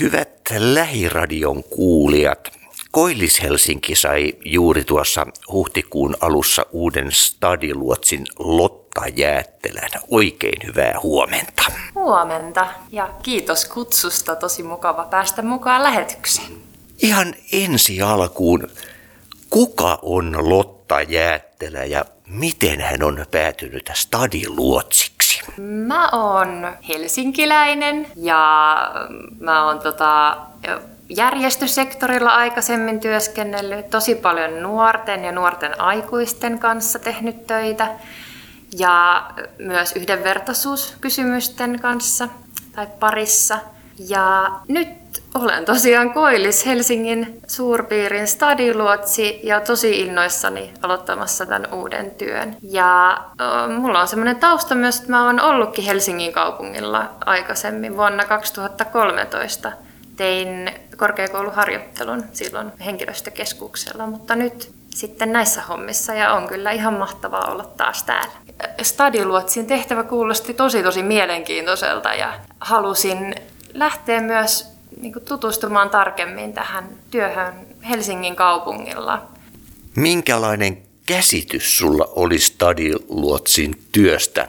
Hyvät lähiradion kuulijat, Koillis-Helsinki sai juuri tuossa huhtikuun alussa uuden stadiluotsin Lotta Jäättelän. Oikein hyvää huomenta. Huomenta ja kiitos kutsusta. Tosi mukava päästä mukaan lähetykseen. Ihan ensi alkuun, kuka on Lotta Jäättelä ja miten hän on päätynyt stadiluotsiksi? Mä oon helsinkiläinen ja mä oon tota, järjestösektorilla aikaisemmin työskennellyt, tosi paljon nuorten ja nuorten aikuisten kanssa tehnyt töitä ja myös yhdenvertaisuuskysymysten kanssa tai parissa. Ja nyt olen tosiaan Koillis Helsingin suurpiirin stadiluotsi ja tosi innoissani aloittamassa tämän uuden työn. Ja äh, mulla on semmoinen tausta myös, että mä oon ollutkin Helsingin kaupungilla aikaisemmin vuonna 2013 tein korkeakouluharjoittelun silloin henkilöstökeskuksella, mutta nyt sitten näissä hommissa ja on kyllä ihan mahtavaa olla taas täällä. Stadiluotsin tehtävä kuulosti tosi tosi mielenkiintoiselta ja halusin lähteä myös niin kuin, tutustumaan tarkemmin tähän työhön Helsingin kaupungilla. Minkälainen käsitys sulla oli Stadiluotsin työstä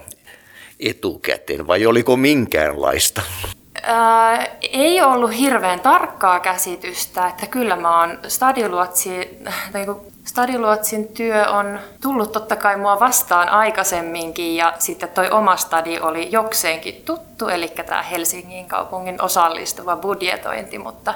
etukäteen vai oliko minkäänlaista? Ää, ei ollut hirveän tarkkaa käsitystä, että kyllä mä oon stadiluotsi, tai Stadiluotsin työ on tullut totta kai mua vastaan aikaisemminkin ja sitten toi oma stadi oli jokseenkin tuttu, eli tämä Helsingin kaupungin osallistuva budjetointi, mutta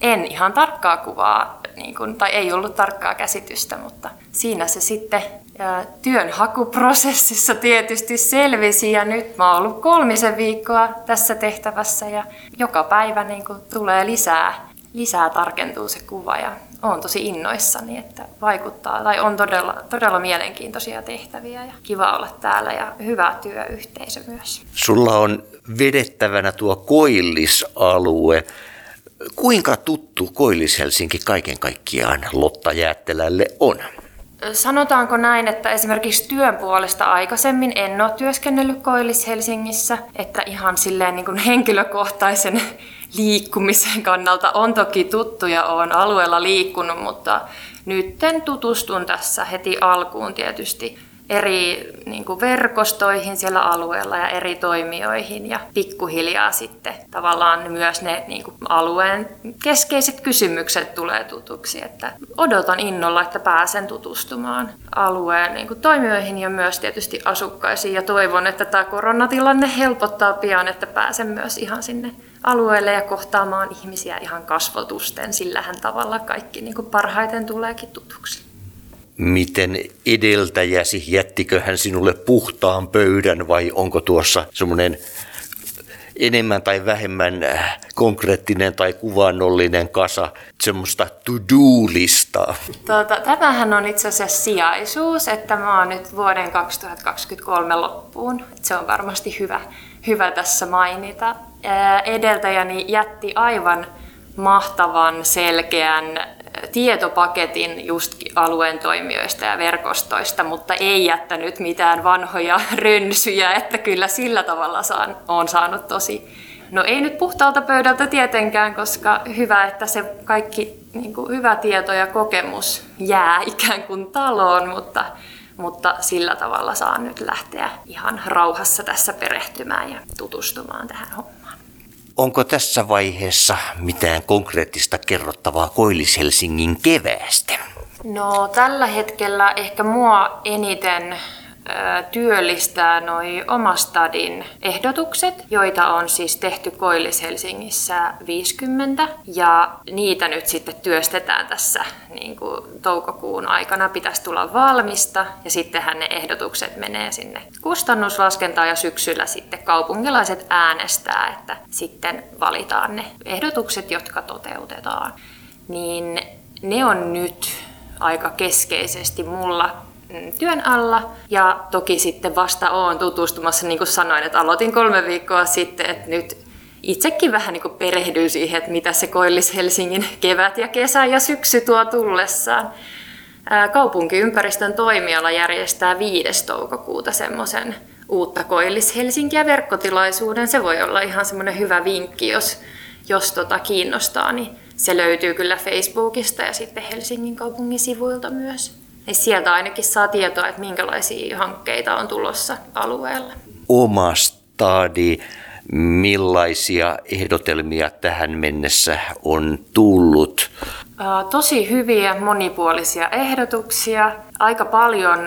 en ihan tarkkaa kuvaa, niin kun, tai ei ollut tarkkaa käsitystä, mutta siinä se sitten ja työnhakuprosessissa tietysti selvisi ja nyt mä oon ollut kolmisen viikkoa tässä tehtävässä ja joka päivä niin kun tulee lisää, lisää tarkentuu se kuva ja olen tosi innoissani, että vaikuttaa tai on todella, todella mielenkiintoisia tehtäviä ja kiva olla täällä ja hyvä työyhteisö myös. Sulla on vedettävänä tuo koillisalue. Kuinka tuttu Koillis-Helsinki kaiken kaikkiaan Lotta Jäättelälle on? Sanotaanko näin, että esimerkiksi työn puolesta aikaisemmin en ole työskennellyt Koillis-Helsingissä, että ihan silleen niin kuin henkilökohtaisen liikkumisen kannalta on toki tuttu ja olen alueella liikkunut, mutta nytten tutustun tässä heti alkuun tietysti eri niin kuin verkostoihin siellä alueella ja eri toimijoihin ja pikkuhiljaa sitten tavallaan myös ne niin kuin alueen keskeiset kysymykset tulee tutuksi. Että odotan innolla, että pääsen tutustumaan alueen niin kuin toimijoihin ja myös tietysti asukkaisiin ja toivon, että tämä koronatilanne helpottaa pian, että pääsen myös ihan sinne alueelle ja kohtaamaan ihmisiä ihan kasvotusten. Sillähän tavalla kaikki niin kuin parhaiten tuleekin tutuksi miten edeltäjäsi, jättikö hän sinulle puhtaan pöydän vai onko tuossa semmoinen enemmän tai vähemmän äh, konkreettinen tai kuvannollinen kasa semmoista to-do-listaa? Tuota, tämähän on itse asiassa sijaisuus, että mä oon nyt vuoden 2023 loppuun. Se on varmasti hyvä, hyvä tässä mainita. Edeltäjäni jätti aivan mahtavan selkeän tietopaketin just alueen toimijoista ja verkostoista, mutta ei jättänyt mitään vanhoja rönsyjä, että kyllä sillä tavalla saan, on saanut tosi, no ei nyt puhtaalta pöydältä tietenkään, koska hyvä, että se kaikki niin kuin hyvä tieto ja kokemus jää ikään kuin taloon, mutta, mutta sillä tavalla saan nyt lähteä ihan rauhassa tässä perehtymään ja tutustumaan tähän hommaan. Onko tässä vaiheessa mitään konkreettista kerrottavaa Koillis-Helsingin keväästä? No tällä hetkellä ehkä mua eniten työllistää noi omastadin ehdotukset, joita on siis tehty Koillis-Helsingissä 50 ja niitä nyt sitten työstetään tässä niin kuin toukokuun aikana pitäisi tulla valmista ja sittenhän ne ehdotukset menee sinne kustannuslaskentaan ja syksyllä sitten kaupungilaiset äänestää, että sitten valitaan ne ehdotukset, jotka toteutetaan. Niin ne on nyt aika keskeisesti mulla työn alla. Ja toki sitten vasta olen tutustumassa, niin kuin sanoin, että aloitin kolme viikkoa sitten, että nyt itsekin vähän niin kuin perehdyin siihen, että mitä se Koillis Helsingin kevät ja kesä ja syksy tuo tullessaan. Kaupunkiympäristön toimiala järjestää 5. toukokuuta semmoisen uutta Koillis Helsinkiä verkkotilaisuuden. Se voi olla ihan semmoinen hyvä vinkki, jos jos tota kiinnostaa, niin se löytyy kyllä Facebookista ja sitten Helsingin kaupungin sivuilta myös. Ja sieltä ainakin saa tietoa, että minkälaisia hankkeita on tulossa alueella. Oma stadi, millaisia ehdotelmia tähän mennessä on tullut? Tosi hyviä monipuolisia ehdotuksia. Aika paljon,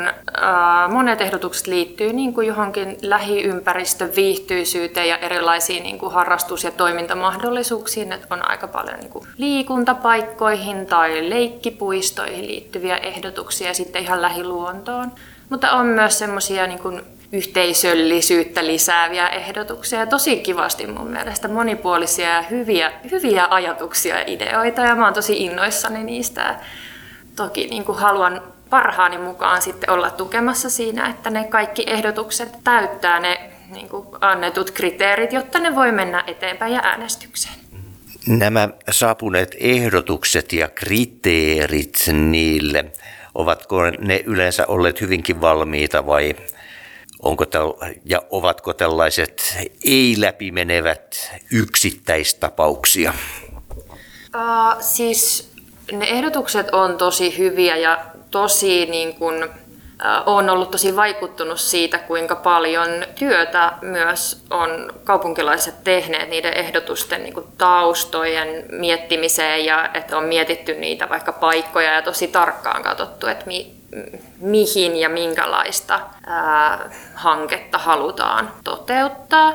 monet ehdotukset liittyy niin kuin johonkin lähiympäristön viihtyisyyteen ja erilaisiin niin kuin harrastus- ja toimintamahdollisuuksiin. Että on aika paljon niin kuin liikuntapaikkoihin tai leikkipuistoihin liittyviä ehdotuksia ja sitten ihan lähiluontoon. Mutta on myös semmoisia niin yhteisöllisyyttä lisääviä ehdotuksia. Tosi kivasti mun mielestä monipuolisia ja hyviä, hyviä ajatuksia ja ideoita ja mä oon tosi innoissani niistä. Toki niin kuin haluan parhaani mukaan sitten olla tukemassa siinä, että ne kaikki ehdotukset täyttää ne niin kuin annetut kriteerit, jotta ne voi mennä eteenpäin ja äänestykseen. Nämä saapuneet ehdotukset ja kriteerit niille, ovatko ne yleensä olleet hyvinkin valmiita vai Onko täl, ja ovatko tällaiset ei-läpimenevät yksittäistapauksia? Uh, siis ne ehdotukset on tosi hyviä ja tosi niin kun, uh, on ollut tosi vaikuttunut siitä, kuinka paljon työtä myös on kaupunkilaiset tehneet niiden ehdotusten niin taustojen miettimiseen ja että on mietitty niitä vaikka paikkoja ja tosi tarkkaan katsottu, että mi, mihin ja minkälaista ää, hanketta halutaan toteuttaa.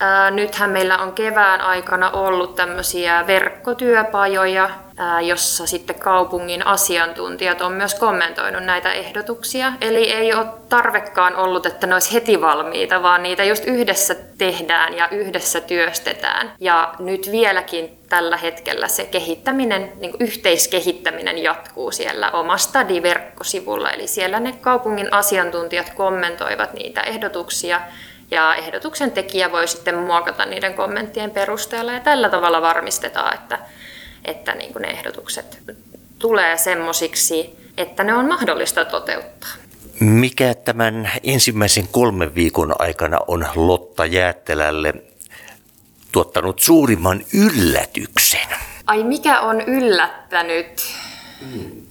Ää, nythän meillä on kevään aikana ollut tämmöisiä verkkotyöpajoja, ää, jossa sitten kaupungin asiantuntijat on myös kommentoinut näitä ehdotuksia. Eli ei ole tarvekaan ollut, että ne olisi heti valmiita, vaan niitä just yhdessä tehdään ja yhdessä työstetään. Ja nyt vieläkin tällä hetkellä se kehittäminen, niin yhteiskehittäminen jatkuu siellä omasta verkkosivulla. Eli siellä ne kaupungin asiantuntijat kommentoivat niitä ehdotuksia ja ehdotuksen tekijä voi sitten muokata niiden kommenttien perusteella ja tällä tavalla varmistetaan, että, että niin ne ehdotukset tulee semmoisiksi, että ne on mahdollista toteuttaa. Mikä tämän ensimmäisen kolmen viikon aikana on Lotta Jäättelälle tuottanut suurimman yllätyksen? Ai mikä on yllättänyt?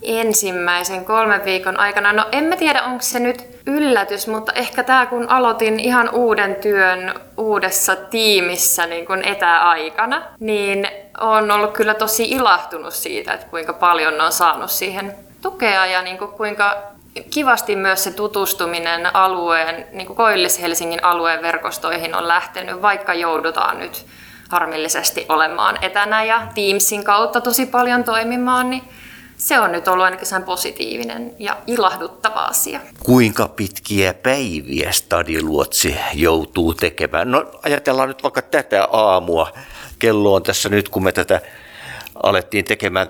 ensimmäisen kolmen viikon aikana. No en mä tiedä, onko se nyt yllätys, mutta ehkä tämä kun aloitin ihan uuden työn uudessa tiimissä niin kun etäaikana, niin on ollut kyllä tosi ilahtunut siitä, että kuinka paljon on saanut siihen tukea ja niin kuin kuinka kivasti myös se tutustuminen alueen, niin kuin Koillis-Helsingin alueen verkostoihin on lähtenyt, vaikka joudutaan nyt harmillisesti olemaan etänä ja Teamsin kautta tosi paljon toimimaan, niin se on nyt ollut ainakin sen positiivinen ja ilahduttava asia. Kuinka pitkiä päiviä stadiluotsi joutuu tekemään? No ajatellaan nyt vaikka tätä aamua. Kello on tässä nyt, kun me tätä alettiin tekemään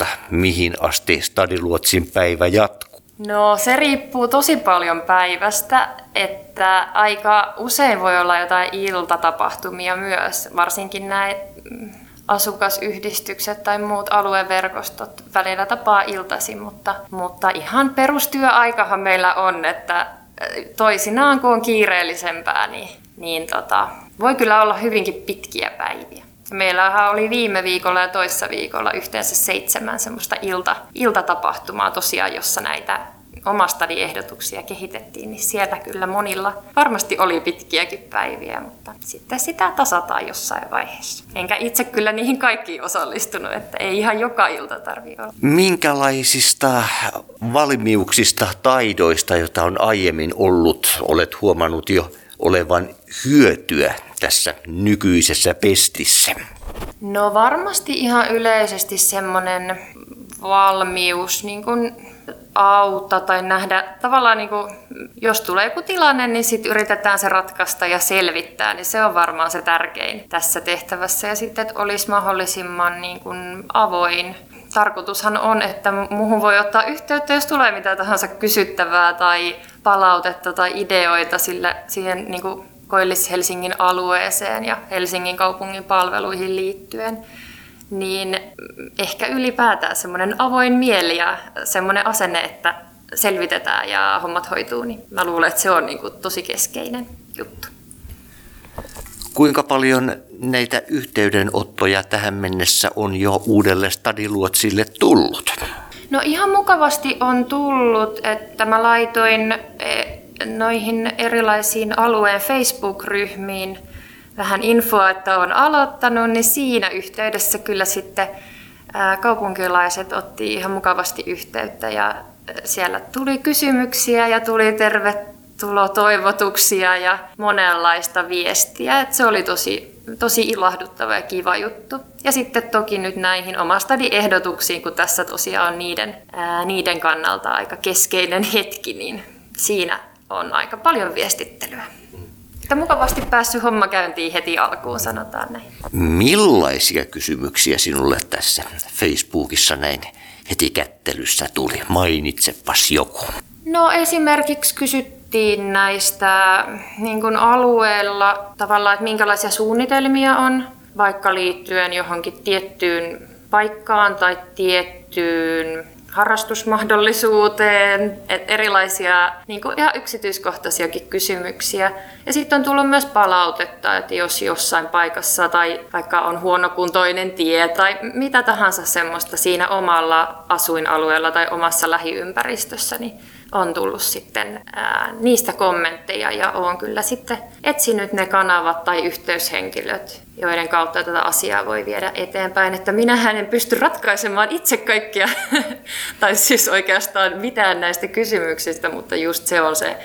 8.15. Mihin asti stadiluotsin päivä jatkuu? No se riippuu tosi paljon päivästä, että aika usein voi olla jotain iltatapahtumia myös, varsinkin näin asukasyhdistykset tai muut alueverkostot välillä tapaa iltaisin, mutta, mutta ihan perustyöaikahan meillä on, että äh, toisinaan kun on kiireellisempää, niin, niin tota, voi kyllä olla hyvinkin pitkiä päiviä. Meillähän oli viime viikolla ja toissa viikolla yhteensä seitsemän semmoista ilta, iltatapahtumaa tosiaan, jossa näitä omastadi-ehdotuksia kehitettiin, niin sieltä kyllä monilla varmasti oli pitkiäkin päiviä, mutta sitten sitä tasataan jossain vaiheessa. Enkä itse kyllä niihin kaikkiin osallistunut, että ei ihan joka ilta tarvitse olla. Minkälaisista valmiuksista, taidoista, joita on aiemmin ollut, olet huomannut jo olevan hyötyä tässä nykyisessä pestissä? No varmasti ihan yleisesti semmoinen valmius niin kuin auttaa tai nähdä tavallaan, niin kuin, jos tulee joku tilanne, niin sitten yritetään se ratkaista ja selvittää, niin se on varmaan se tärkein tässä tehtävässä. Ja sitten, että olisi mahdollisimman niin kuin, avoin. Tarkoitushan on, että muuhun voi ottaa yhteyttä, jos tulee mitä tahansa kysyttävää tai palautetta tai ideoita sille, siihen niin kuin Koillis-Helsingin alueeseen ja Helsingin kaupungin palveluihin liittyen niin ehkä ylipäätään semmoinen avoin mieli ja semmoinen asenne, että selvitetään ja hommat hoituu, niin mä luulen, että se on niin kuin tosi keskeinen juttu. Kuinka paljon näitä yhteydenottoja tähän mennessä on jo uudelle Stadiluotsille tullut? No ihan mukavasti on tullut, että mä laitoin e, noihin erilaisiin alueen Facebook-ryhmiin vähän infoa, että on aloittanut, niin siinä yhteydessä kyllä sitten kaupunkilaiset otti ihan mukavasti yhteyttä ja siellä tuli kysymyksiä ja tuli tervetulotoivotuksia ja monenlaista viestiä. Et se oli tosi, tosi ilahduttava ja kiva juttu. Ja sitten toki nyt näihin omastadi ehdotuksiin, kun tässä tosiaan on niiden, ää, niiden kannalta aika keskeinen hetki, niin siinä on aika paljon viestittelyä. Että mukavasti päässyt homma käyntiin heti alkuun, sanotaan näin. Millaisia kysymyksiä sinulle tässä Facebookissa näin heti kättelyssä tuli? Mainitsepas joku. No esimerkiksi kysyttiin näistä niin kuin alueella tavallaan, että minkälaisia suunnitelmia on, vaikka liittyen johonkin tiettyyn paikkaan tai tiettyyn harrastusmahdollisuuteen, erilaisia niin kuin ihan yksityiskohtaisiakin kysymyksiä. Ja sitten on tullut myös palautetta, että jos jossain paikassa tai vaikka on huonokuntoinen tie tai mitä tahansa semmoista siinä omalla asuinalueella tai omassa lähiympäristössä, niin on tullut sitten ää, niistä kommentteja ja olen kyllä sitten etsinyt ne kanavat tai yhteyshenkilöt, joiden kautta tätä asiaa voi viedä eteenpäin. Että minähän en pysty ratkaisemaan itse kaikkia, tai siis oikeastaan mitään näistä kysymyksistä, mutta just se on se,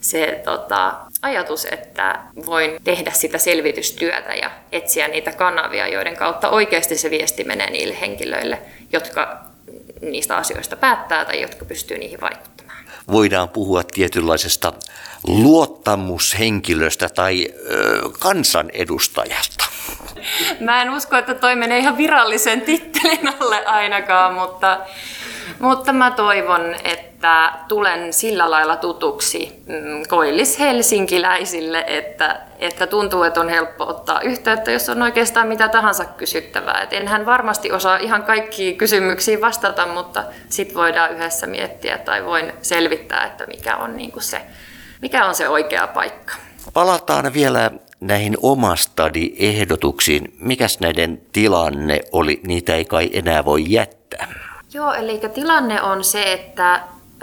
se tota, ajatus, että voin tehdä sitä selvitystyötä ja etsiä niitä kanavia, joiden kautta oikeasti se viesti menee niille henkilöille, jotka niistä asioista päättää tai jotka pystyy niihin vaikuttamaan voidaan puhua tietynlaisesta luottamushenkilöstä tai ö, kansanedustajasta. Mä en usko, että toi menee ihan virallisen tittelin alle ainakaan, mutta, mutta mä toivon, että tulen sillä lailla tutuksi mm, koillis-helsinkiläisille, että, että tuntuu, että on helppo ottaa yhteyttä, jos on oikeastaan mitä tahansa kysyttävää. Et enhän varmasti osaa ihan kaikkiin kysymyksiin vastata, mutta sit voidaan yhdessä miettiä tai voin selvittää, että mikä on, niin se, mikä on se oikea paikka. Palataan vielä näihin omastadi-ehdotuksiin. Mikäs näiden tilanne oli? Niitä ei kai enää voi jättää. Joo, eli tilanne on se, että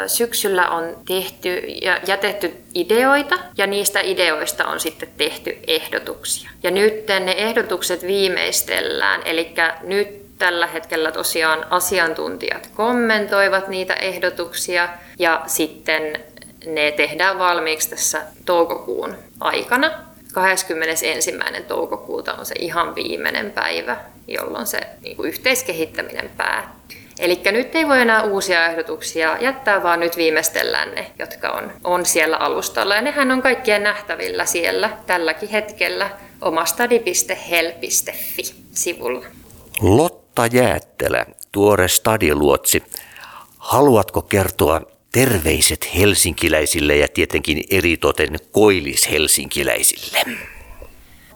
syksyllä on tehty ja jätetty ideoita ja niistä ideoista on sitten tehty ehdotuksia. Ja nyt ne ehdotukset viimeistellään, eli nyt tällä hetkellä tosiaan asiantuntijat kommentoivat niitä ehdotuksia ja sitten ne tehdään valmiiksi tässä toukokuun aikana. 21. toukokuuta on se ihan viimeinen päivä, jolloin se niin kuin yhteiskehittäminen päättyy. Eli nyt ei voi enää uusia ehdotuksia jättää, vaan nyt viimeistellään ne, jotka on, on siellä alustalla. Ja nehän on kaikkien nähtävillä siellä tälläkin hetkellä omastadi.hel.fi-sivulla. Lotta Jäättelä, tuore stadiluotsi. Haluatko kertoa terveiset helsinkiläisille ja tietenkin eritoten koillis-helsinkiläisille?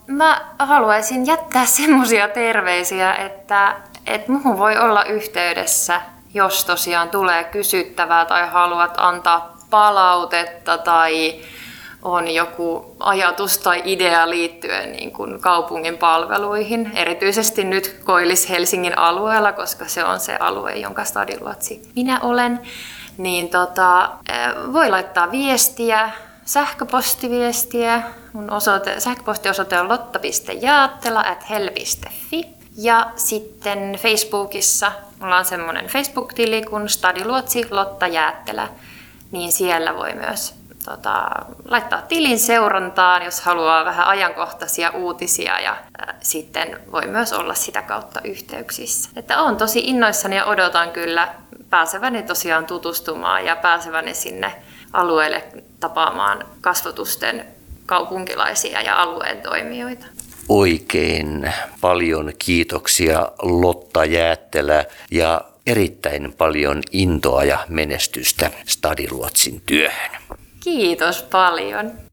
Mä haluaisin jättää semmoisia terveisiä, että, että muuhun voi olla yhteydessä, jos tosiaan tulee kysyttävää tai haluat antaa palautetta tai on joku ajatus tai idea liittyen niin kuin kaupungin palveluihin, erityisesti nyt Koillis-Helsingin alueella, koska se on se alue, jonka stadiluotsi minä olen niin tota, voi laittaa viestiä, sähköpostiviestiä. Mun osoite, sähköpostiosoite on lotta.jaattela.hel.fi. Ja sitten Facebookissa, mulla on semmoinen Facebook-tili kuin Stadiluotsi Lotta Jäättelä, niin siellä voi myös tota, laittaa tilin seurantaan, jos haluaa vähän ajankohtaisia uutisia ja ää, sitten voi myös olla sitä kautta yhteyksissä. Että on tosi innoissani ja odotan kyllä pääseväni tosiaan tutustumaan ja pääseväni sinne alueelle tapaamaan kasvatusten kaupunkilaisia ja alueen toimijoita. Oikein paljon kiitoksia Lotta Jäättelä ja erittäin paljon intoa ja menestystä Stadiluotsin työhön. Kiitos paljon.